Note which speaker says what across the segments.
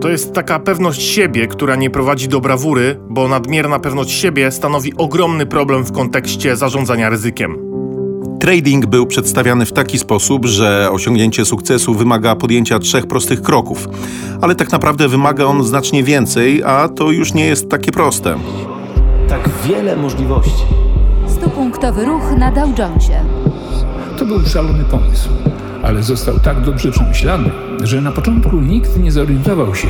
Speaker 1: To jest taka pewność siebie, która nie prowadzi do brawury, bo nadmierna pewność siebie stanowi ogromny problem w kontekście zarządzania ryzykiem.
Speaker 2: Trading był przedstawiany w taki sposób, że osiągnięcie sukcesu wymaga podjęcia trzech prostych kroków, ale tak naprawdę wymaga on znacznie więcej, a to już nie jest takie proste.
Speaker 3: Tak wiele możliwości.
Speaker 4: Stupunktowy ruch na Dow Jonesie.
Speaker 5: To był szalony pomysł, ale został tak dobrze przemyślany, że na początku nikt nie zorientował się.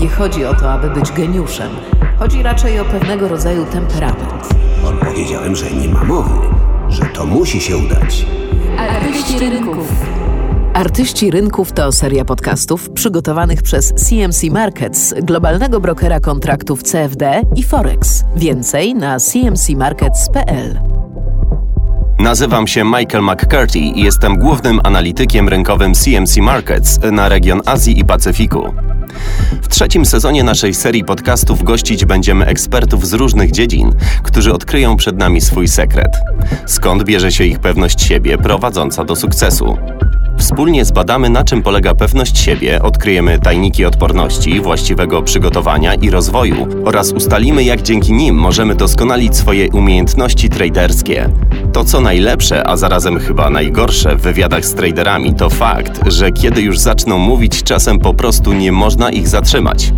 Speaker 6: Nie chodzi o to, aby być geniuszem. Chodzi raczej o pewnego rodzaju temperament.
Speaker 3: Powiedziałem, że nie ma mowy, że to musi się udać.
Speaker 4: Artyści rynków.
Speaker 6: Artyści Rynków to seria podcastów przygotowanych przez CMC Markets, globalnego brokera kontraktów CFD i Forex. Więcej na cmcmarkets.pl.
Speaker 7: Nazywam się Michael McCarthy i jestem głównym analitykiem rynkowym CMC Markets na region Azji i Pacyfiku. W trzecim sezonie naszej serii podcastów gościć będziemy ekspertów z różnych dziedzin, którzy odkryją przed nami swój sekret. Skąd bierze się ich pewność siebie prowadząca do sukcesu? Wspólnie zbadamy, na czym polega pewność siebie, odkryjemy tajniki odporności, właściwego przygotowania i rozwoju oraz ustalimy, jak dzięki nim możemy doskonalić swoje umiejętności traderskie. To, co najlepsze, a zarazem chyba najgorsze w wywiadach z traderami, to fakt, że kiedy już zaczną mówić, czasem po prostu nie można ich zatrzymać.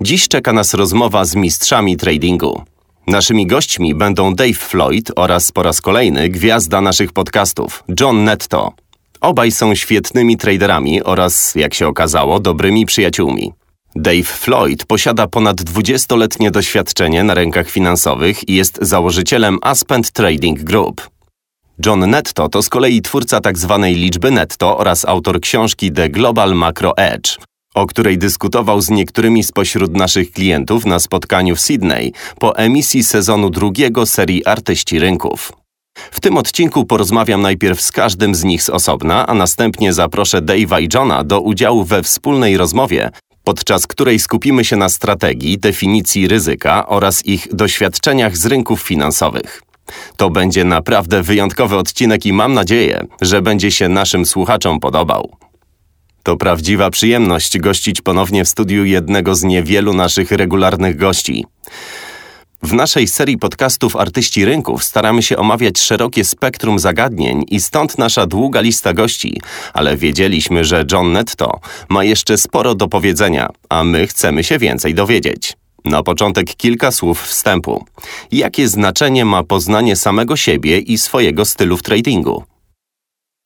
Speaker 7: Dziś czeka nas rozmowa z mistrzami tradingu. Naszymi gośćmi będą Dave Floyd oraz po raz kolejny gwiazda naszych podcastów, John Netto. Obaj są świetnymi traderami oraz, jak się okazało, dobrymi przyjaciółmi. Dave Floyd posiada ponad 20-letnie doświadczenie na rynkach finansowych i jest założycielem Aspend Trading Group. John Netto to z kolei twórca tzw. Tak liczby netto oraz autor książki The Global Macro Edge, o której dyskutował z niektórymi spośród naszych klientów na spotkaniu w Sydney po emisji sezonu drugiego serii Artyści Rynków. W tym odcinku porozmawiam najpierw z każdym z nich z osobna, a następnie zaproszę Dave'a i Johna do udziału we wspólnej rozmowie, podczas której skupimy się na strategii, definicji ryzyka oraz ich doświadczeniach z rynków finansowych. To będzie naprawdę wyjątkowy odcinek i mam nadzieję, że będzie się naszym słuchaczom podobał. To prawdziwa przyjemność gościć ponownie w studiu jednego z niewielu naszych regularnych gości. W naszej serii podcastów Artyści Rynków staramy się omawiać szerokie spektrum zagadnień i stąd nasza długa lista gości, ale wiedzieliśmy, że John Netto ma jeszcze sporo do powiedzenia, a my chcemy się więcej dowiedzieć. Na początek kilka słów wstępu. Jakie znaczenie ma poznanie samego siebie i swojego stylu w tradingu?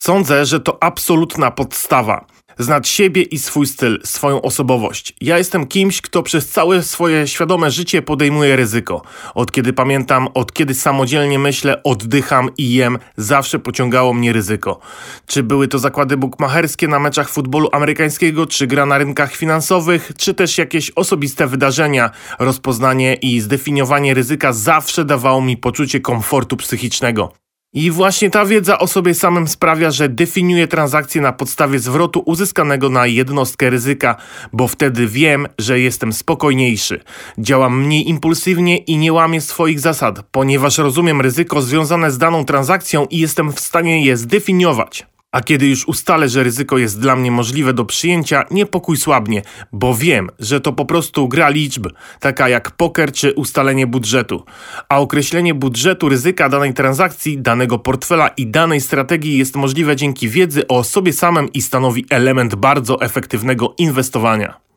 Speaker 1: Sądzę, że to absolutna podstawa. Znać siebie i swój styl, swoją osobowość. Ja jestem kimś, kto przez całe swoje świadome życie podejmuje ryzyko. Od kiedy pamiętam, od kiedy samodzielnie myślę, oddycham i jem, zawsze pociągało mnie ryzyko. Czy były to zakłady bukmacherskie na meczach futbolu amerykańskiego, czy gra na rynkach finansowych, czy też jakieś osobiste wydarzenia, rozpoznanie i zdefiniowanie ryzyka zawsze dawało mi poczucie komfortu psychicznego. I właśnie ta wiedza o sobie samym sprawia, że definiuję transakcje na podstawie zwrotu uzyskanego na jednostkę ryzyka, bo wtedy wiem, że jestem spokojniejszy. Działam mniej impulsywnie i nie łamię swoich zasad, ponieważ rozumiem ryzyko związane z daną transakcją i jestem w stanie je zdefiniować. A kiedy już ustalę, że ryzyko jest dla mnie możliwe do przyjęcia, niepokój słabnie, bo wiem, że to po prostu gra liczb, taka jak poker czy ustalenie budżetu. A określenie budżetu ryzyka danej transakcji, danego portfela i danej strategii jest możliwe dzięki wiedzy o sobie samym i stanowi element bardzo efektywnego inwestowania.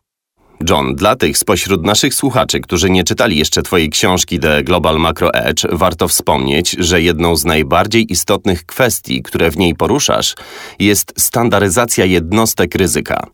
Speaker 7: John, dla tych spośród naszych słuchaczy, którzy nie czytali jeszcze Twojej książki The Global Macro Edge, warto wspomnieć, że jedną z najbardziej istotnych kwestii, które w niej poruszasz, jest standaryzacja jednostek ryzyka.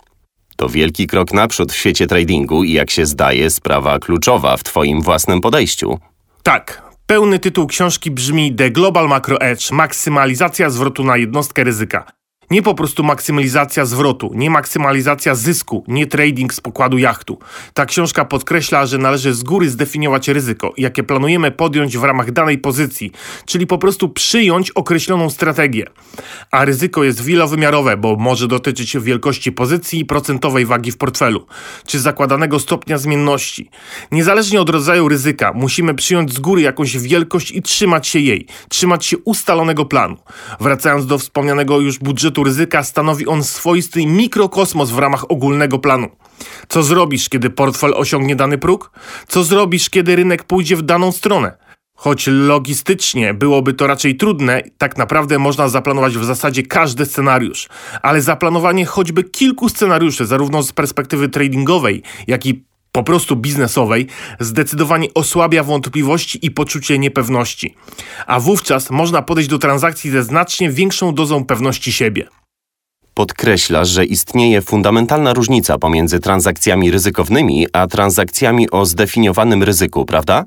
Speaker 7: To wielki krok naprzód w świecie tradingu i jak się zdaje, sprawa kluczowa w Twoim własnym podejściu.
Speaker 1: Tak. Pełny tytuł książki brzmi The Global Macro Edge maksymalizacja zwrotu na jednostkę ryzyka. Nie po prostu maksymalizacja zwrotu, nie maksymalizacja zysku, nie trading z pokładu jachtu. Ta książka podkreśla, że należy z góry zdefiniować ryzyko, jakie planujemy podjąć w ramach danej pozycji, czyli po prostu przyjąć określoną strategię. A ryzyko jest wielowymiarowe, bo może dotyczyć wielkości pozycji i procentowej wagi w portfelu, czy zakładanego stopnia zmienności. Niezależnie od rodzaju ryzyka, musimy przyjąć z góry jakąś wielkość i trzymać się jej, trzymać się ustalonego planu. Wracając do wspomnianego już budżetu ryzyka stanowi on swoisty mikrokosmos w ramach ogólnego planu. Co zrobisz, kiedy portfel osiągnie dany próg? Co zrobisz, kiedy rynek pójdzie w daną stronę? Choć logistycznie byłoby to raczej trudne, tak naprawdę można zaplanować w zasadzie każdy scenariusz. Ale zaplanowanie choćby kilku scenariuszy, zarówno z perspektywy tradingowej, jak i po prostu biznesowej, zdecydowanie osłabia wątpliwości i poczucie niepewności. A wówczas można podejść do transakcji ze znacznie większą dozą pewności siebie.
Speaker 7: Podkreślasz, że istnieje fundamentalna różnica pomiędzy transakcjami ryzykownymi a transakcjami o zdefiniowanym ryzyku, prawda?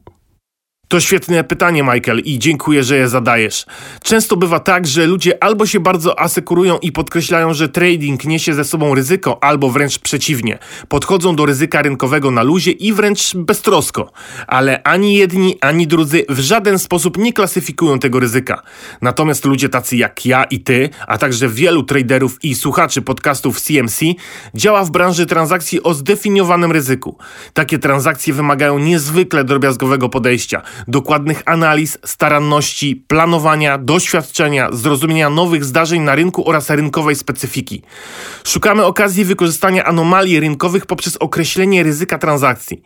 Speaker 1: To świetne pytanie, Michael, i dziękuję, że je zadajesz. Często bywa tak, że ludzie albo się bardzo asekurują i podkreślają, że trading niesie ze sobą ryzyko, albo wręcz przeciwnie. Podchodzą do ryzyka rynkowego na luzie i wręcz beztrosko. Ale ani jedni, ani drudzy w żaden sposób nie klasyfikują tego ryzyka. Natomiast ludzie tacy jak ja i ty, a także wielu traderów i słuchaczy podcastów CMC, działa w branży transakcji o zdefiniowanym ryzyku. Takie transakcje wymagają niezwykle drobiazgowego podejścia dokładnych analiz, staranności, planowania, doświadczenia, zrozumienia nowych zdarzeń na rynku oraz rynkowej specyfiki. Szukamy okazji wykorzystania anomalii rynkowych poprzez określenie ryzyka transakcji.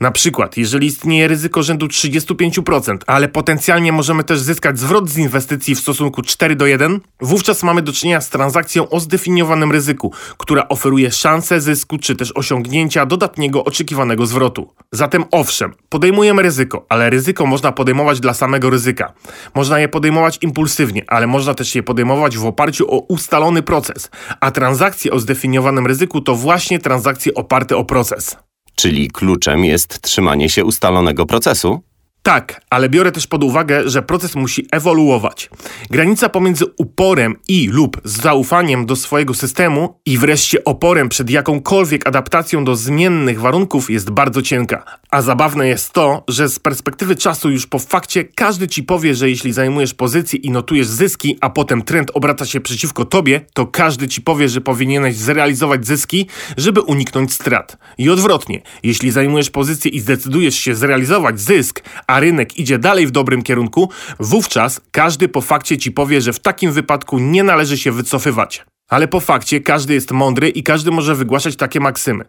Speaker 1: Na przykład, jeżeli istnieje ryzyko rzędu 35%, ale potencjalnie możemy też zyskać zwrot z inwestycji w stosunku 4 do 1, wówczas mamy do czynienia z transakcją o zdefiniowanym ryzyku, która oferuje szansę zysku czy też osiągnięcia dodatniego oczekiwanego zwrotu. Zatem owszem, podejmujemy ryzyko, ale ryzyko ryzyko można podejmować dla samego ryzyka. Można je podejmować impulsywnie, ale można też je podejmować w oparciu o ustalony proces. A transakcje o zdefiniowanym ryzyku to właśnie transakcje oparte o proces.
Speaker 7: Czyli kluczem jest trzymanie się ustalonego procesu?
Speaker 1: Tak, ale biorę też pod uwagę, że proces musi ewoluować. Granica pomiędzy uporem i lub zaufaniem do swojego systemu i wreszcie oporem przed jakąkolwiek adaptacją do zmiennych warunków jest bardzo cienka. A zabawne jest to, że z perspektywy czasu już po fakcie każdy ci powie, że jeśli zajmujesz pozycję i notujesz zyski, a potem trend obraca się przeciwko tobie, to każdy ci powie, że powinieneś zrealizować zyski, żeby uniknąć strat. I odwrotnie, jeśli zajmujesz pozycję i zdecydujesz się zrealizować zysk, a rynek idzie dalej w dobrym kierunku, wówczas każdy po fakcie ci powie, że w takim wypadku nie należy się wycofywać. Ale po fakcie każdy jest mądry i każdy może wygłaszać takie maksymy.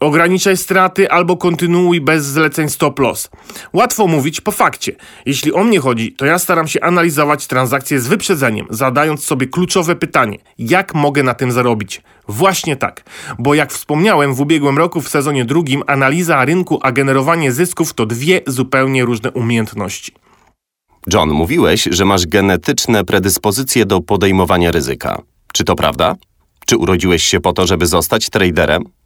Speaker 1: Ograniczaj straty albo kontynuuj bez zleceń stop loss. Łatwo mówić po fakcie. Jeśli o mnie chodzi, to ja staram się analizować transakcje z wyprzedzeniem, zadając sobie kluczowe pytanie: jak mogę na tym zarobić? Właśnie tak, bo jak wspomniałem w ubiegłym roku w sezonie drugim, analiza rynku a generowanie zysków to dwie zupełnie różne umiejętności.
Speaker 7: John, mówiłeś, że masz genetyczne predyspozycje do podejmowania ryzyka. Czy to prawda? Czy urodziłeś się po to, żeby zostać traderem?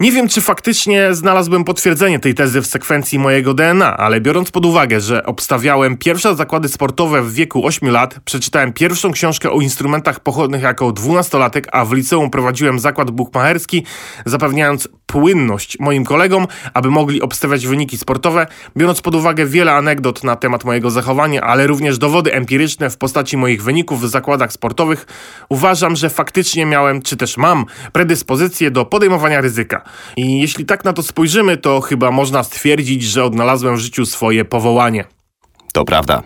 Speaker 1: Nie wiem, czy faktycznie znalazłem potwierdzenie tej tezy w sekwencji mojego DNA, ale biorąc pod uwagę, że obstawiałem pierwsze zakłady sportowe w wieku 8 lat, przeczytałem pierwszą książkę o instrumentach pochodnych jako dwunastolatek, a w liceum prowadziłem zakład bukmacherski, zapewniając płynność moim kolegom, aby mogli obstawiać wyniki sportowe, biorąc pod uwagę wiele anegdot na temat mojego zachowania, ale również dowody empiryczne w postaci moich wyników w zakładach sportowych, uważam, że faktycznie miałem, czy też mam, predyspozycję do podejmowania ryzyka. I jeśli tak na to spojrzymy, to chyba można stwierdzić, że odnalazłem w życiu swoje powołanie.
Speaker 7: To prawda.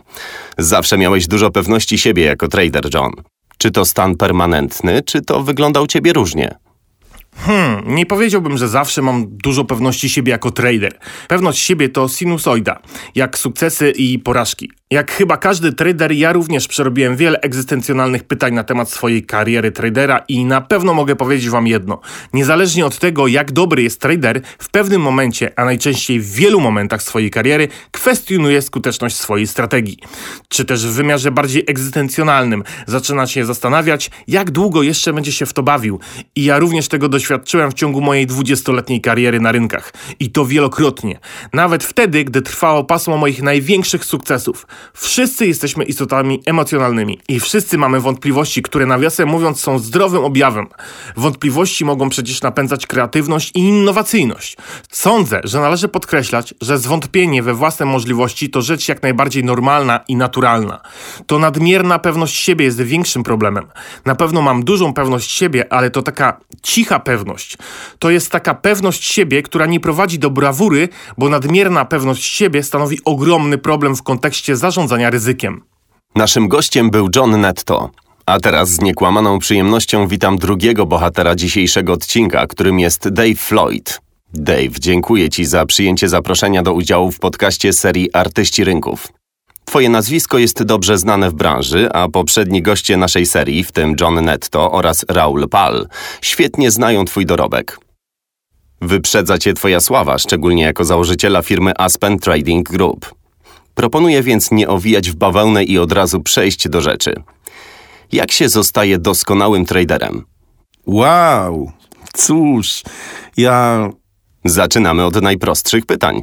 Speaker 7: Zawsze miałeś dużo pewności siebie jako trader, John. Czy to stan permanentny, czy to wyglądał ciebie różnie?
Speaker 1: Hmm, nie powiedziałbym, że zawsze mam dużo pewności siebie jako trader. Pewność siebie to sinusoida, jak sukcesy i porażki. Jak chyba każdy trader, ja również przerobiłem wiele egzystencjonalnych pytań na temat swojej kariery tradera i na pewno mogę powiedzieć wam jedno. Niezależnie od tego, jak dobry jest trader, w pewnym momencie, a najczęściej w wielu momentach swojej kariery, kwestionuje skuteczność swojej strategii. Czy też w wymiarze bardziej egzystencjonalnym zaczyna się zastanawiać, jak długo jeszcze będzie się w to bawił. I ja również tego doświadczyłem w ciągu mojej 20-letniej kariery na rynkach. I to wielokrotnie. Nawet wtedy, gdy trwało pasmo moich największych sukcesów. Wszyscy jesteśmy istotami emocjonalnymi i wszyscy mamy wątpliwości, które nawiasem mówiąc są zdrowym objawem. Wątpliwości mogą przecież napędzać kreatywność i innowacyjność. Sądzę, że należy podkreślać, że zwątpienie we własne możliwości to rzecz jak najbardziej normalna i naturalna. To nadmierna pewność siebie jest większym problemem. Na pewno mam dużą pewność siebie, ale to taka cicha pewność. To jest taka pewność siebie, która nie prowadzi do brawury, bo nadmierna pewność siebie stanowi ogromny problem w kontekście zarządzania ryzykiem.
Speaker 7: Naszym gościem był John Netto, A teraz z niekłamaną przyjemnością witam drugiego bohatera dzisiejszego odcinka, którym jest Dave Floyd. Dave, dziękuję Ci za przyjęcie zaproszenia do udziału w podcaście serii Artyści Rynków. Twoje nazwisko jest dobrze znane w branży, a poprzedni goście naszej serii, w tym John Netto oraz Raul Pal, świetnie znają Twój dorobek. Wyprzedza Cię Twoja sława, szczególnie jako założyciela firmy Aspen Trading Group. Proponuję więc nie owijać w bawełnę i od razu przejść do rzeczy. Jak się zostaje doskonałym traderem?
Speaker 2: Wow! Cóż, ja
Speaker 7: Zaczynamy od najprostszych pytań.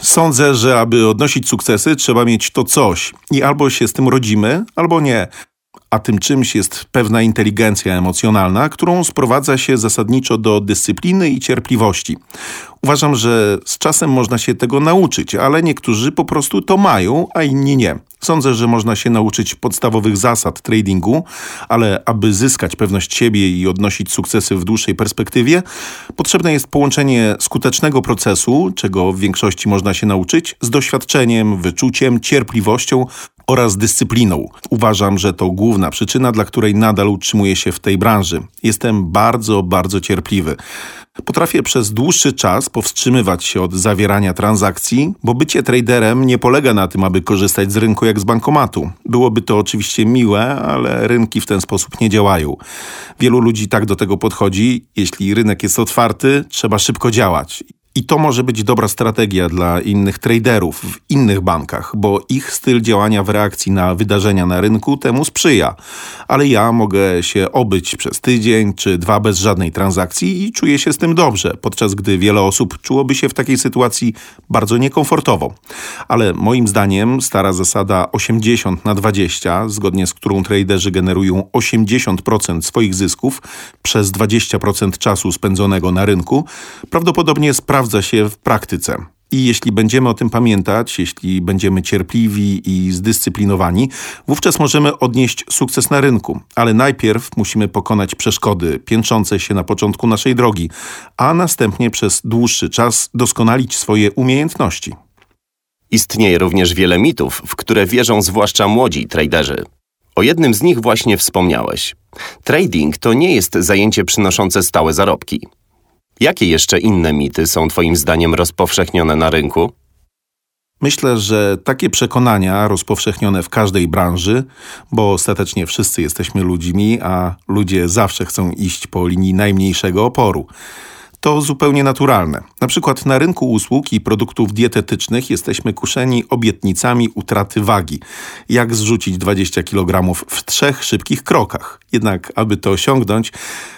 Speaker 2: sądzę, że aby odnosić sukcesy, trzeba mieć to coś. I albo się z tym rodzimy, albo nie. A tym czymś jest pewna inteligencja emocjonalna, którą sprowadza się zasadniczo do dyscypliny i cierpliwości. Uważam, że z czasem można się tego nauczyć, ale niektórzy po prostu to mają, a inni nie. Sądzę, że można się nauczyć podstawowych zasad tradingu, ale aby zyskać pewność siebie i odnosić sukcesy w dłuższej perspektywie, potrzebne jest połączenie skutecznego procesu, czego w większości można się nauczyć, z doświadczeniem, wyczuciem, cierpliwością oraz dyscypliną. Uważam, że to główna przyczyna, dla której nadal utrzymuję się w tej branży. Jestem bardzo, bardzo cierpliwy. Potrafię przez dłuższy czas powstrzymywać się od zawierania transakcji, bo bycie traderem nie polega na tym, aby korzystać z rynku jak z bankomatu. Byłoby to oczywiście miłe, ale rynki w ten sposób nie działają. Wielu ludzi tak do tego podchodzi. Jeśli rynek jest otwarty, trzeba szybko działać. I to może być dobra strategia dla innych traderów w innych bankach, bo ich styl działania w reakcji na wydarzenia na rynku temu sprzyja. Ale ja mogę się obyć przez tydzień czy dwa bez żadnej transakcji i czuję się z tym dobrze, podczas gdy wiele osób czułoby się w takiej sytuacji bardzo niekomfortowo. Ale moim zdaniem stara zasada 80 na 20, zgodnie z którą traderzy generują 80% swoich zysków przez 20% czasu spędzonego na rynku, prawdopodobnie sprawdza się w praktyce. I jeśli będziemy o tym pamiętać, jeśli będziemy cierpliwi i zdyscyplinowani, wówczas możemy odnieść sukces na rynku. Ale najpierw musimy pokonać przeszkody piętrzące się na początku naszej drogi, a następnie przez dłuższy czas doskonalić swoje umiejętności.
Speaker 7: Istnieje również wiele mitów, w które wierzą zwłaszcza młodzi traderzy. O jednym z nich właśnie wspomniałeś. Trading to nie jest zajęcie przynoszące stałe zarobki. Jakie jeszcze inne mity są Twoim zdaniem rozpowszechnione na rynku?
Speaker 2: Myślę, że takie przekonania rozpowszechnione w każdej branży, bo ostatecznie wszyscy jesteśmy ludźmi, a ludzie zawsze chcą iść po linii najmniejszego oporu. To zupełnie naturalne. Na przykład na rynku usług i produktów dietetycznych jesteśmy kuszeni obietnicami utraty wagi. Jak zrzucić 20 kg w trzech szybkich krokach. Jednak, aby to osiągnąć,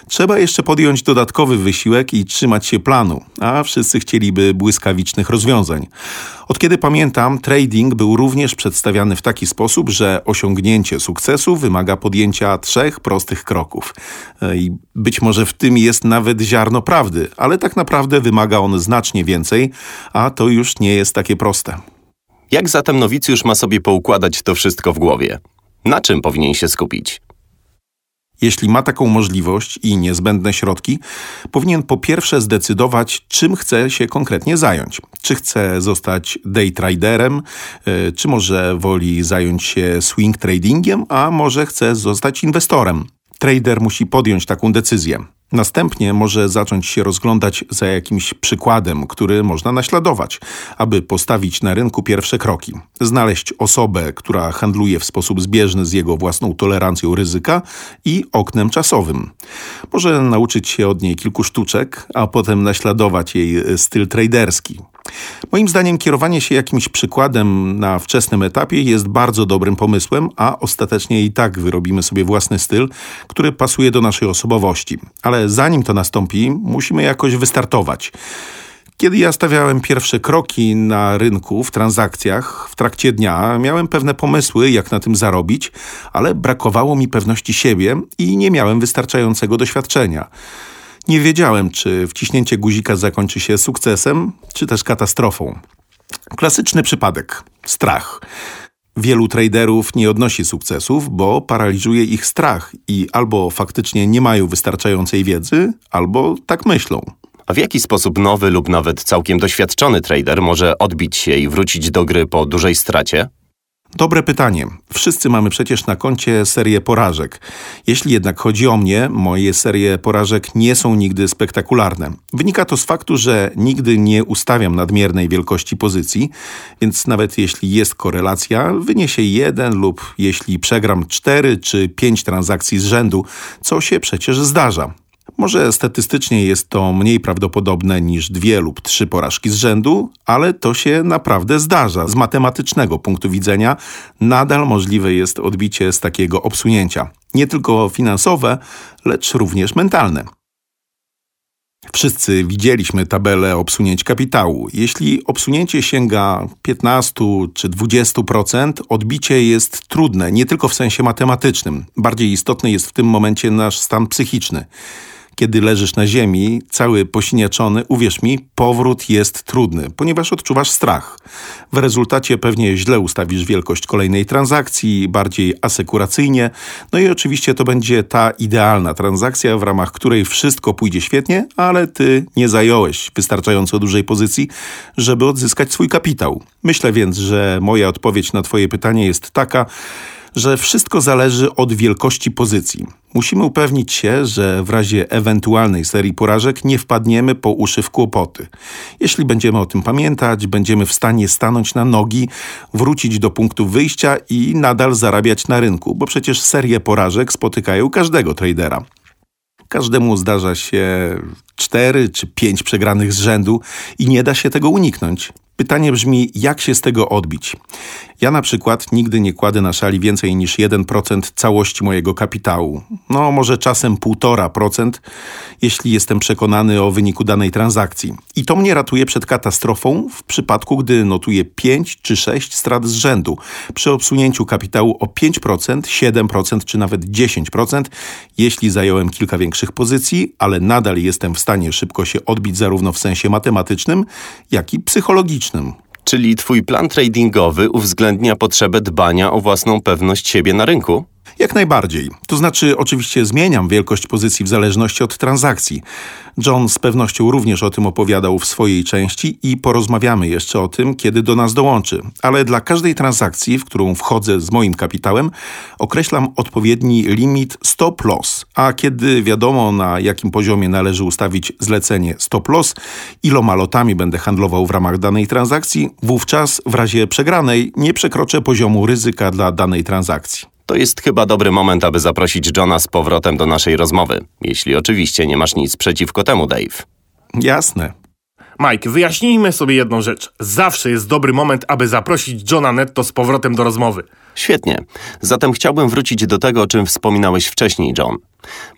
Speaker 2: trzeba jeszcze podjąć dodatkowy wysiłek i trzymać się planu, a wszyscy chcieliby błyskawicznych rozwiązań. Od kiedy pamiętam, trading był również przedstawiany w taki sposób, że osiągnięcie sukcesu wymaga podjęcia trzech prostych kroków. I być może w tym jest nawet ziarno prawdy, ale tak naprawdę wymaga on znacznie więcej, a to już nie jest takie proste.
Speaker 7: Jak zatem nowicjusz ma sobie poukładać to wszystko w głowie? Na czym powinien się skupić?
Speaker 2: Jeśli ma taką możliwość i niezbędne środki, powinien po pierwsze zdecydować, czym chce się konkretnie zająć. Czy chce zostać day traderem, y, czy może woli zająć się swing tradingiem, a może chce zostać inwestorem. Trader musi podjąć taką decyzję. Następnie może zacząć się rozglądać za jakimś przykładem, który można naśladować, aby postawić na rynku pierwsze kroki. Znaleźć osobę, która handluje w sposób zbieżny z jego własną tolerancją ryzyka i oknem czasowym. Może nauczyć się od niej kilku sztuczek, a potem naśladować jej styl traderski. Moim zdaniem kierowanie się jakimś przykładem na wczesnym etapie jest bardzo dobrym pomysłem, a ostatecznie i tak wyrobimy sobie własny styl, który pasuje do naszej osobowości. Ale zanim to nastąpi, musimy jakoś wystartować. Kiedy ja stawiałem pierwsze kroki na rynku, w transakcjach, w trakcie dnia, miałem pewne pomysły, jak na tym zarobić, ale brakowało mi pewności siebie i nie miałem wystarczającego doświadczenia. Nie wiedziałem, czy wciśnięcie guzika zakończy się sukcesem, czy też katastrofą. Klasyczny przypadek strach. Wielu traderów nie odnosi sukcesów, bo paraliżuje ich strach i albo faktycznie nie mają wystarczającej wiedzy, albo tak myślą.
Speaker 7: A w jaki sposób nowy lub nawet całkiem doświadczony trader może odbić się i wrócić do gry po dużej stracie?
Speaker 2: Dobre pytanie. Wszyscy mamy przecież na koncie serię porażek. Jeśli jednak chodzi o mnie, moje serie porażek nie są nigdy spektakularne. Wynika to z faktu, że nigdy nie ustawiam nadmiernej wielkości pozycji, więc nawet jeśli jest korelacja, wyniesie jeden lub jeśli przegram cztery czy pięć transakcji z rzędu, co się przecież zdarza. Może statystycznie jest to mniej prawdopodobne niż dwie lub trzy porażki z rzędu, ale to się naprawdę zdarza. Z matematycznego punktu widzenia nadal możliwe jest odbicie z takiego obsunięcia. Nie tylko finansowe, lecz również mentalne. Wszyscy widzieliśmy tabelę obsunięć kapitału. Jeśli obsunięcie sięga 15 czy 20%, odbicie jest trudne, nie tylko w sensie matematycznym. Bardziej istotny jest w tym momencie nasz stan psychiczny kiedy leżysz na ziemi, cały posiniaczony, uwierz mi, powrót jest trudny, ponieważ odczuwasz strach. W rezultacie pewnie źle ustawisz wielkość kolejnej transakcji, bardziej asekuracyjnie, no i oczywiście to będzie ta idealna transakcja, w ramach której wszystko pójdzie świetnie, ale ty nie zająłeś wystarczająco dużej pozycji, żeby odzyskać swój kapitał. Myślę więc, że moja odpowiedź na twoje pytanie jest taka, że wszystko zależy od wielkości pozycji. Musimy upewnić się, że w razie ewentualnej serii porażek nie wpadniemy po uszy w kłopoty. Jeśli będziemy o tym pamiętać, będziemy w stanie stanąć na nogi, wrócić do punktu wyjścia i nadal zarabiać na rynku, bo przecież serie porażek spotykają każdego tradera. Każdemu zdarza się cztery czy pięć przegranych z rzędu i nie da się tego uniknąć. Pytanie brzmi, jak się z tego odbić? Ja na przykład nigdy nie kładę na szali więcej niż 1% całości mojego kapitału. No, może czasem 1,5%, jeśli jestem przekonany o wyniku danej transakcji. I to mnie ratuje przed katastrofą w przypadku, gdy notuję 5 czy 6 strat z rzędu. Przy obsunięciu kapitału o 5%, 7% czy nawet 10%, jeśli zająłem kilka większych pozycji, ale nadal jestem w stanie szybko się odbić zarówno w sensie matematycznym, jak i psychologicznym.
Speaker 7: Czyli twój plan tradingowy uwzględnia potrzebę dbania o własną pewność siebie na rynku?
Speaker 2: Jak najbardziej. To znaczy, oczywiście zmieniam wielkość pozycji w zależności od transakcji. John z pewnością również o tym opowiadał w swojej części i porozmawiamy jeszcze o tym, kiedy do nas dołączy. Ale dla każdej transakcji, w którą wchodzę z moim kapitałem, określam odpowiedni limit stop loss. A kiedy wiadomo na jakim poziomie należy ustawić zlecenie stop loss, iloma lotami będę handlował w ramach danej transakcji, wówczas w razie przegranej nie przekroczę poziomu ryzyka dla danej transakcji.
Speaker 7: To jest chyba dobry moment, aby zaprosić Johna z powrotem do naszej rozmowy. Jeśli oczywiście nie masz nic przeciwko temu, Dave.
Speaker 2: Jasne.
Speaker 1: Mike, wyjaśnijmy sobie jedną rzecz. Zawsze jest dobry moment, aby zaprosić Johna Netto z powrotem do rozmowy.
Speaker 7: Świetnie. Zatem chciałbym wrócić do tego, o czym wspominałeś wcześniej, John.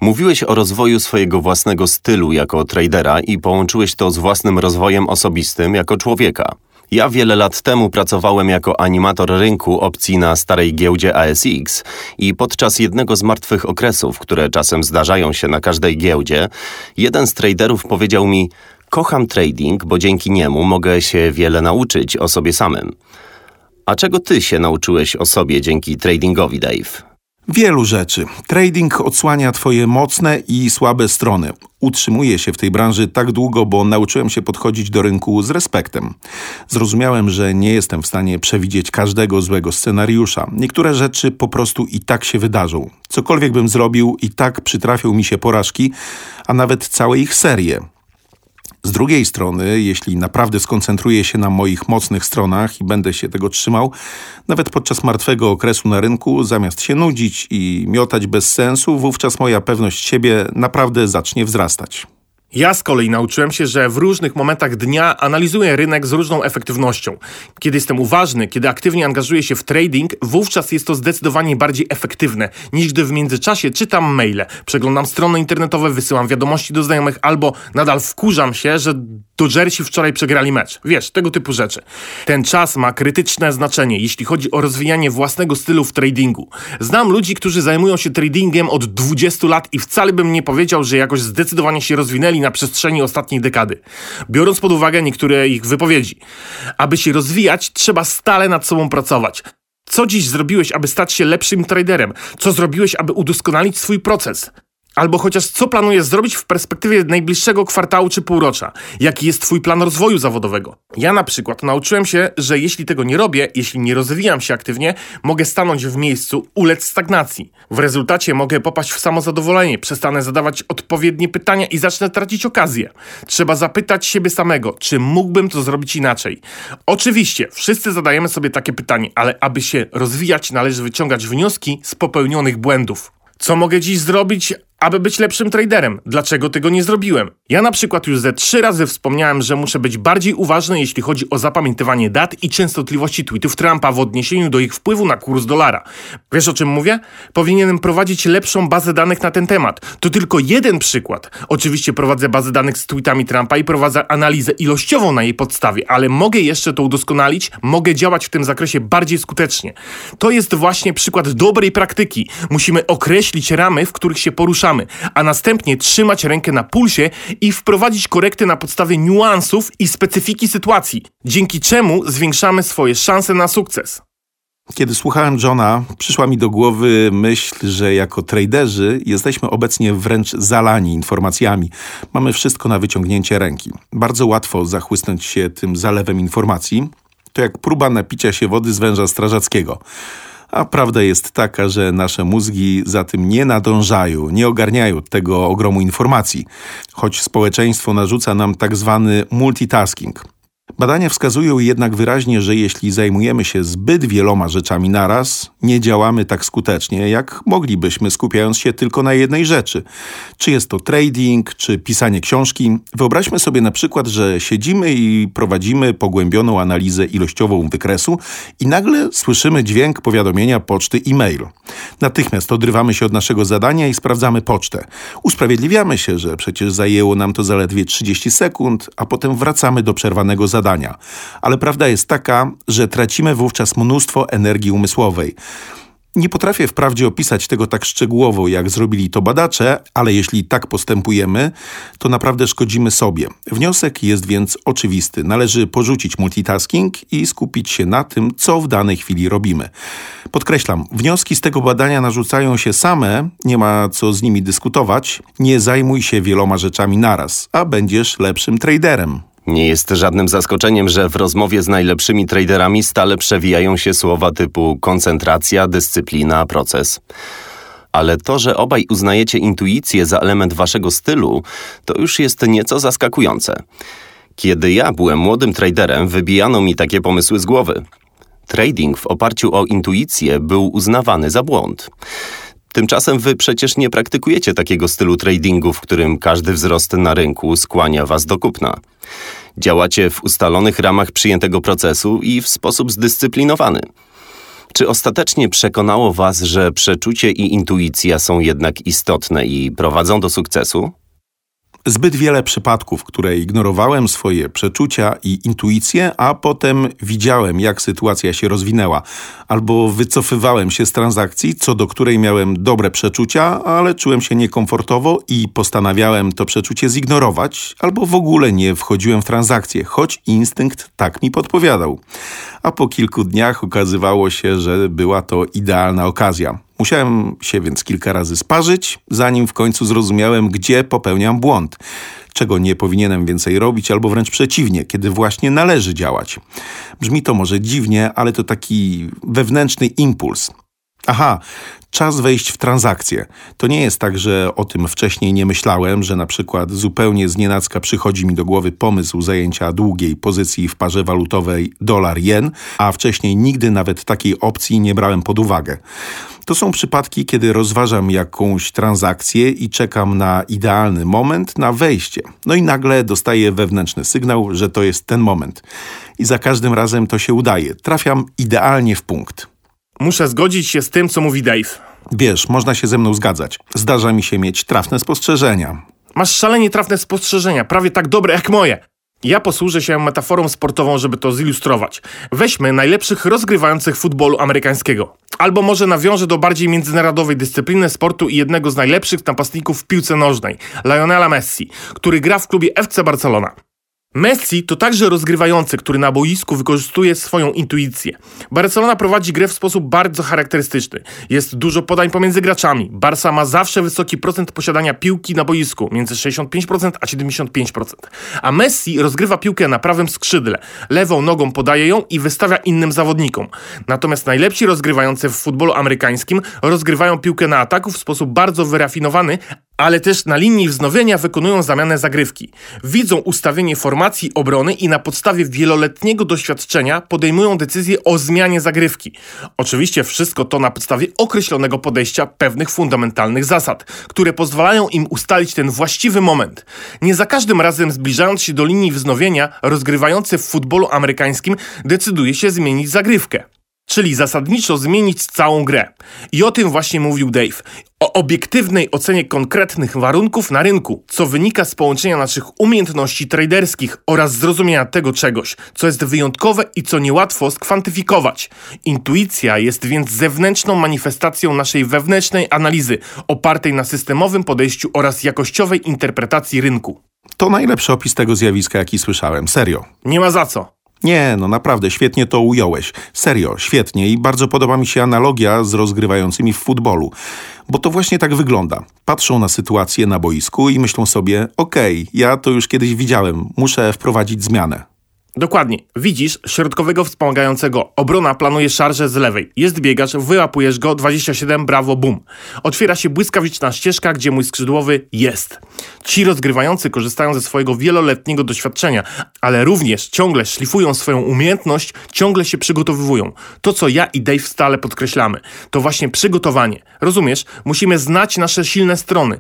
Speaker 7: Mówiłeś o rozwoju swojego własnego stylu jako tradera i połączyłeś to z własnym rozwojem osobistym jako człowieka. Ja wiele lat temu pracowałem jako animator rynku opcji na starej giełdzie ASX i podczas jednego z martwych okresów, które czasem zdarzają się na każdej giełdzie, jeden z traderów powiedział mi: Kocham trading, bo dzięki niemu mogę się wiele nauczyć o sobie samym. A czego ty się nauczyłeś o sobie dzięki tradingowi, Dave?
Speaker 2: Wielu rzeczy. Trading odsłania Twoje mocne i słabe strony. Utrzymuję się w tej branży tak długo, bo nauczyłem się podchodzić do rynku z respektem. Zrozumiałem, że nie jestem w stanie przewidzieć każdego złego scenariusza. Niektóre rzeczy po prostu i tak się wydarzą. Cokolwiek bym zrobił, i tak przytrafią mi się porażki, a nawet całe ich serie. Z drugiej strony, jeśli naprawdę skoncentruję się na moich mocnych stronach i będę się tego trzymał, nawet podczas martwego okresu na rynku, zamiast się nudzić i miotać bez sensu, wówczas moja pewność siebie naprawdę zacznie wzrastać.
Speaker 1: Ja z kolei nauczyłem się, że w różnych momentach dnia analizuję rynek z różną efektywnością. Kiedy jestem uważny, kiedy aktywnie angażuję się w trading, wówczas jest to zdecydowanie bardziej efektywne, niż gdy w międzyczasie czytam maile, przeglądam strony internetowe, wysyłam wiadomości do znajomych albo nadal wkurzam się, że Dodgersi wczoraj przegrali mecz. Wiesz, tego typu rzeczy. Ten czas ma krytyczne znaczenie, jeśli chodzi o rozwijanie własnego stylu w tradingu. Znam ludzi, którzy zajmują się tradingiem od 20 lat i wcale bym nie powiedział, że jakoś zdecydowanie się rozwinęli na przestrzeni ostatniej dekady. Biorąc pod uwagę niektóre ich wypowiedzi. Aby się rozwijać, trzeba stale nad sobą pracować. Co dziś zrobiłeś, aby stać się lepszym traderem? Co zrobiłeś, aby udoskonalić swój proces? Albo chociaż co planujesz zrobić w perspektywie najbliższego kwartału czy półrocza? Jaki jest twój plan rozwoju zawodowego? Ja na przykład nauczyłem się, że jeśli tego nie robię, jeśli nie rozwijam się aktywnie, mogę stanąć w miejscu, ulec stagnacji. W rezultacie mogę popaść w samozadowolenie, przestanę zadawać odpowiednie pytania i zacznę tracić okazję. Trzeba zapytać siebie samego, czy mógłbym to zrobić inaczej. Oczywiście, wszyscy zadajemy sobie takie pytanie, ale aby się rozwijać, należy wyciągać wnioski z popełnionych błędów. Co mogę dziś zrobić, aby być lepszym traderem. Dlaczego tego nie zrobiłem? Ja na przykład już ze trzy razy wspomniałem, że muszę być bardziej uważny, jeśli chodzi o zapamiętywanie dat i częstotliwości tweetów Trumpa w odniesieniu do ich wpływu na kurs dolara. Wiesz o czym mówię? Powinienem prowadzić lepszą bazę danych na ten temat. To tylko jeden przykład. Oczywiście prowadzę bazę danych z tweetami Trumpa i prowadzę analizę ilościową na jej podstawie, ale mogę jeszcze to udoskonalić, mogę działać w tym zakresie bardziej skutecznie. To jest właśnie przykład dobrej praktyki. Musimy określić ramy, w których się poruszamy a następnie trzymać rękę na pulsie i wprowadzić korekty na podstawie niuansów i specyfiki sytuacji, dzięki czemu zwiększamy swoje szanse na sukces.
Speaker 2: Kiedy słuchałem Johna, przyszła mi do głowy myśl, że jako traderzy jesteśmy obecnie wręcz zalani informacjami. Mamy wszystko na wyciągnięcie ręki. Bardzo łatwo zachłysnąć się tym zalewem informacji. To jak próba napicia się wody z węża strażackiego. A prawda jest taka, że nasze mózgi za tym nie nadążają, nie ogarniają tego ogromu informacji, choć społeczeństwo narzuca nam tak zwany multitasking. Badania wskazują jednak wyraźnie, że jeśli zajmujemy się zbyt wieloma rzeczami naraz, nie działamy tak skutecznie, jak moglibyśmy skupiając się tylko na jednej rzeczy. Czy jest to trading, czy pisanie książki. Wyobraźmy sobie na przykład, że siedzimy i prowadzimy pogłębioną analizę ilościową wykresu i nagle słyszymy dźwięk powiadomienia poczty e-mail. Natychmiast odrywamy się od naszego zadania i sprawdzamy pocztę. Usprawiedliwiamy się, że przecież zajęło nam to zaledwie 30 sekund, a potem wracamy do przerwanego zadania zadania. Ale prawda jest taka, że tracimy wówczas mnóstwo energii umysłowej. Nie potrafię wprawdzie opisać tego tak szczegółowo, jak zrobili to badacze, ale jeśli tak postępujemy, to naprawdę szkodzimy sobie. Wniosek jest więc oczywisty. Należy porzucić multitasking i skupić się na tym, co w danej chwili robimy. Podkreślam, wnioski z tego badania narzucają się same, nie ma co z nimi dyskutować. Nie zajmuj się wieloma rzeczami naraz, a będziesz lepszym traderem.
Speaker 7: Nie jest żadnym zaskoczeniem, że w rozmowie z najlepszymi traderami stale przewijają się słowa typu koncentracja, dyscyplina, proces. Ale to, że obaj uznajecie intuicję za element waszego stylu, to już jest nieco zaskakujące. Kiedy ja byłem młodym traderem, wybijano mi takie pomysły z głowy. Trading w oparciu o intuicję był uznawany za błąd. Tymczasem wy przecież nie praktykujecie takiego stylu tradingu, w którym każdy wzrost na rynku skłania was do kupna. Działacie w ustalonych ramach przyjętego procesu i w sposób zdyscyplinowany. Czy ostatecznie przekonało Was, że przeczucie i intuicja są jednak istotne i prowadzą do sukcesu?
Speaker 2: Zbyt wiele przypadków, które ignorowałem swoje przeczucia i intuicje, a potem widziałem, jak sytuacja się rozwinęła, albo wycofywałem się z transakcji, co do której miałem dobre przeczucia, ale czułem się niekomfortowo i postanawiałem to przeczucie zignorować, albo w ogóle nie wchodziłem w transakcję, choć instynkt tak mi podpowiadał. A po kilku dniach okazywało się, że była to idealna okazja. Musiałem się więc kilka razy sparzyć, zanim w końcu zrozumiałem, gdzie popełniam błąd, czego nie powinienem więcej robić, albo wręcz przeciwnie, kiedy właśnie należy działać. Brzmi to może dziwnie, ale to taki wewnętrzny impuls. Aha, czas wejść w transakcję. To nie jest tak, że o tym wcześniej nie myślałem, że na przykład zupełnie znienacka przychodzi mi do głowy pomysł zajęcia długiej pozycji w parze walutowej dolar-jen, a wcześniej nigdy nawet takiej opcji nie brałem pod uwagę. To są przypadki, kiedy rozważam jakąś transakcję i czekam na idealny moment na wejście. No i nagle dostaję wewnętrzny sygnał, że to jest ten moment. I za każdym razem to się udaje. Trafiam idealnie w punkt.
Speaker 1: Muszę zgodzić się z tym, co mówi Dave.
Speaker 2: Wiesz, można się ze mną zgadzać. Zdarza mi się mieć trafne spostrzeżenia.
Speaker 1: Masz szalenie trafne spostrzeżenia, prawie tak dobre jak moje. Ja posłużę się metaforą sportową, żeby to zilustrować. Weźmy najlepszych rozgrywających futbolu amerykańskiego. Albo może nawiążę do bardziej międzynarodowej dyscypliny sportu i jednego z najlepszych napastników w piłce nożnej, Lionela Messi, który gra w klubie FC Barcelona. Messi to także rozgrywający, który na boisku wykorzystuje swoją intuicję. Barcelona prowadzi grę w sposób bardzo charakterystyczny. Jest dużo podań pomiędzy graczami. Barca ma zawsze wysoki procent posiadania piłki na boisku, między 65% a 75%. A Messi rozgrywa piłkę na prawym skrzydle. Lewą nogą podaje ją i wystawia innym zawodnikom. Natomiast najlepsi rozgrywający w futbolu amerykańskim rozgrywają piłkę na ataku w sposób bardzo wyrafinowany, ale też na linii wznowienia wykonują zamianę zagrywki. Widzą ustawienie formacji obrony i na podstawie wieloletniego doświadczenia podejmują decyzję o zmianie zagrywki. Oczywiście wszystko to na podstawie określonego podejścia pewnych fundamentalnych zasad, które pozwalają im ustalić ten właściwy moment. Nie za każdym razem zbliżając się do linii wznowienia, rozgrywający w futbolu amerykańskim decyduje się zmienić zagrywkę czyli zasadniczo zmienić całą grę. I o tym właśnie mówił Dave. O obiektywnej ocenie konkretnych warunków na rynku, co wynika z połączenia naszych umiejętności traderskich oraz zrozumienia tego czegoś, co jest wyjątkowe i co niełatwo skwantyfikować. Intuicja jest więc zewnętrzną manifestacją naszej wewnętrznej analizy, opartej na systemowym podejściu oraz jakościowej interpretacji rynku.
Speaker 2: To najlepszy opis tego zjawiska, jaki słyszałem. Serio.
Speaker 1: Nie ma za co.
Speaker 2: Nie, no naprawdę, świetnie to ująłeś. Serio, świetnie i bardzo podoba mi się analogia z rozgrywającymi w futbolu. Bo to właśnie tak wygląda. Patrzą na sytuację na boisku i myślą sobie, okej, okay, ja to już kiedyś widziałem, muszę wprowadzić zmianę.
Speaker 1: Dokładnie. Widzisz środkowego wspomagającego. Obrona planuje szarżę z lewej. Jest biegacz, wyłapujesz go, 27, brawo, bum. Otwiera się błyskawiczna ścieżka, gdzie mój skrzydłowy jest. Ci rozgrywający korzystają ze swojego wieloletniego doświadczenia, ale również ciągle szlifują swoją umiejętność, ciągle się przygotowują. To, co ja i Dave stale podkreślamy, to właśnie przygotowanie. Rozumiesz? Musimy znać nasze silne strony.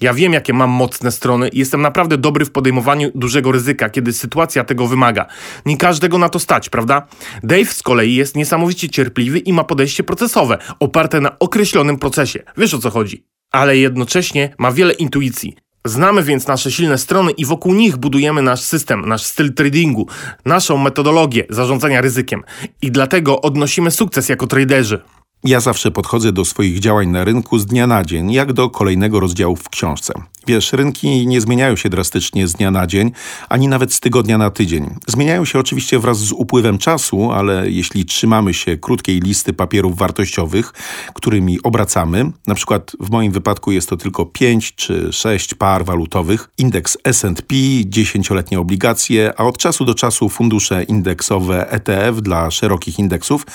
Speaker 1: Ja wiem, jakie mam mocne strony i jestem naprawdę dobry w podejmowaniu dużego ryzyka, kiedy sytuacja tego wymaga. Nie każdego na to stać, prawda? Dave z kolei jest niesamowicie cierpliwy i ma podejście procesowe, oparte na określonym procesie. Wiesz o co chodzi. Ale jednocześnie ma wiele intuicji. Znamy więc nasze silne strony i wokół nich budujemy nasz system, nasz styl tradingu, naszą metodologię zarządzania ryzykiem. I dlatego odnosimy sukces jako traderzy.
Speaker 2: Ja zawsze podchodzę do swoich działań na rynku z dnia na dzień, jak do kolejnego rozdziału w książce. Wiesz, rynki nie zmieniają się drastycznie z dnia na dzień, ani nawet z tygodnia na tydzień. Zmieniają się oczywiście wraz z upływem czasu, ale jeśli trzymamy się krótkiej listy papierów wartościowych, którymi obracamy, na przykład w moim wypadku jest to tylko 5 czy 6 par walutowych, indeks S&P, 10-letnie obligacje, a od czasu do czasu fundusze indeksowe ETF dla szerokich indeksów,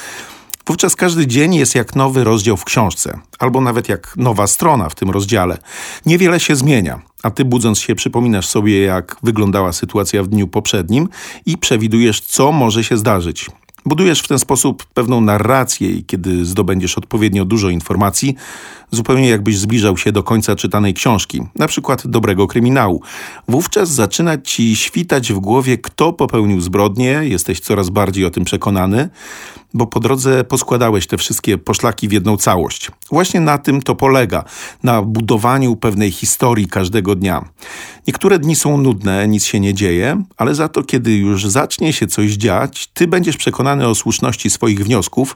Speaker 2: Wówczas każdy dzień jest jak nowy rozdział w książce, albo nawet jak nowa strona w tym rozdziale. Niewiele się zmienia, a ty budząc się przypominasz sobie, jak wyglądała sytuacja w dniu poprzednim i przewidujesz, co może się zdarzyć. Budujesz w ten sposób pewną narrację i kiedy zdobędziesz odpowiednio dużo informacji, zupełnie jakbyś zbliżał się do końca czytanej książki, na przykład dobrego kryminału. Wówczas zaczyna ci świtać w głowie, kto popełnił zbrodnię, jesteś coraz bardziej o tym przekonany, bo po drodze poskładałeś te wszystkie poszlaki w jedną całość. Właśnie na tym to polega, na budowaniu pewnej historii każdego dnia. Niektóre dni są nudne, nic się nie dzieje, ale za to, kiedy już zacznie się coś dziać, ty będziesz przekonany o słuszności swoich wniosków,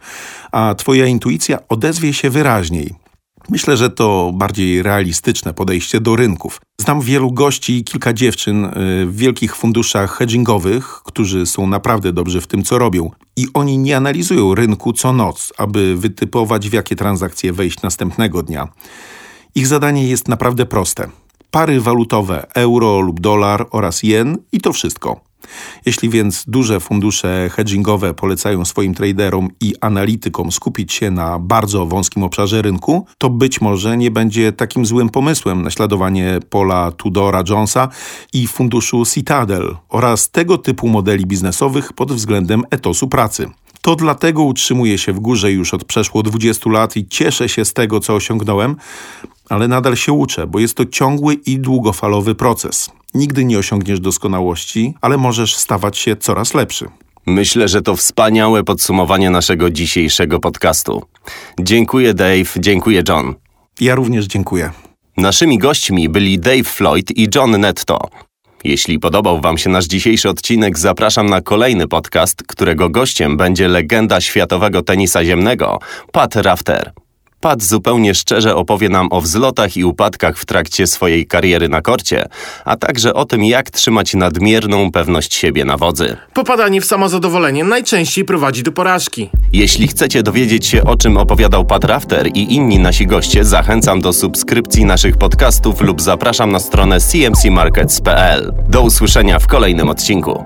Speaker 2: a twoja intuicja odezwie się wyraźniej. Myślę, że to bardziej realistyczne podejście do rynków. Znam wielu gości i kilka dziewczyn y, w wielkich funduszach hedgingowych, którzy są naprawdę dobrzy w tym, co robią. I oni nie analizują rynku co noc, aby wytypować, w jakie transakcje wejść następnego dnia. Ich zadanie jest naprawdę proste. Pary walutowe euro lub dolar oraz jen i to wszystko. Jeśli więc duże fundusze hedgingowe polecają swoim traderom i analitykom skupić się na bardzo wąskim obszarze rynku, to być może nie będzie takim złym pomysłem naśladowanie Pola Tudora Jonesa i funduszu Citadel oraz tego typu modeli biznesowych pod względem etosu pracy. To dlatego utrzymuję się w górze już od przeszło 20 lat i cieszę się z tego, co osiągnąłem, ale nadal się uczę, bo jest to ciągły i długofalowy proces. Nigdy nie osiągniesz doskonałości, ale możesz stawać się coraz lepszy.
Speaker 7: Myślę, że to wspaniałe podsumowanie naszego dzisiejszego podcastu. Dziękuję Dave, dziękuję John.
Speaker 2: Ja również dziękuję.
Speaker 7: Naszymi gośćmi byli Dave Floyd i John Netto. Jeśli podobał Wam się nasz dzisiejszy odcinek, zapraszam na kolejny podcast, którego gościem będzie legenda światowego tenisa ziemnego, Pat Rafter. Pat zupełnie szczerze opowie nam o wzlotach i upadkach w trakcie swojej kariery na korcie, a także o tym, jak trzymać nadmierną pewność siebie na wodzy.
Speaker 1: Popadanie w samozadowolenie najczęściej prowadzi do porażki.
Speaker 7: Jeśli chcecie dowiedzieć się, o czym opowiadał Pat Rafter i inni nasi goście, zachęcam do subskrypcji naszych podcastów lub zapraszam na stronę cmcmarkets.pl. Do usłyszenia w kolejnym odcinku.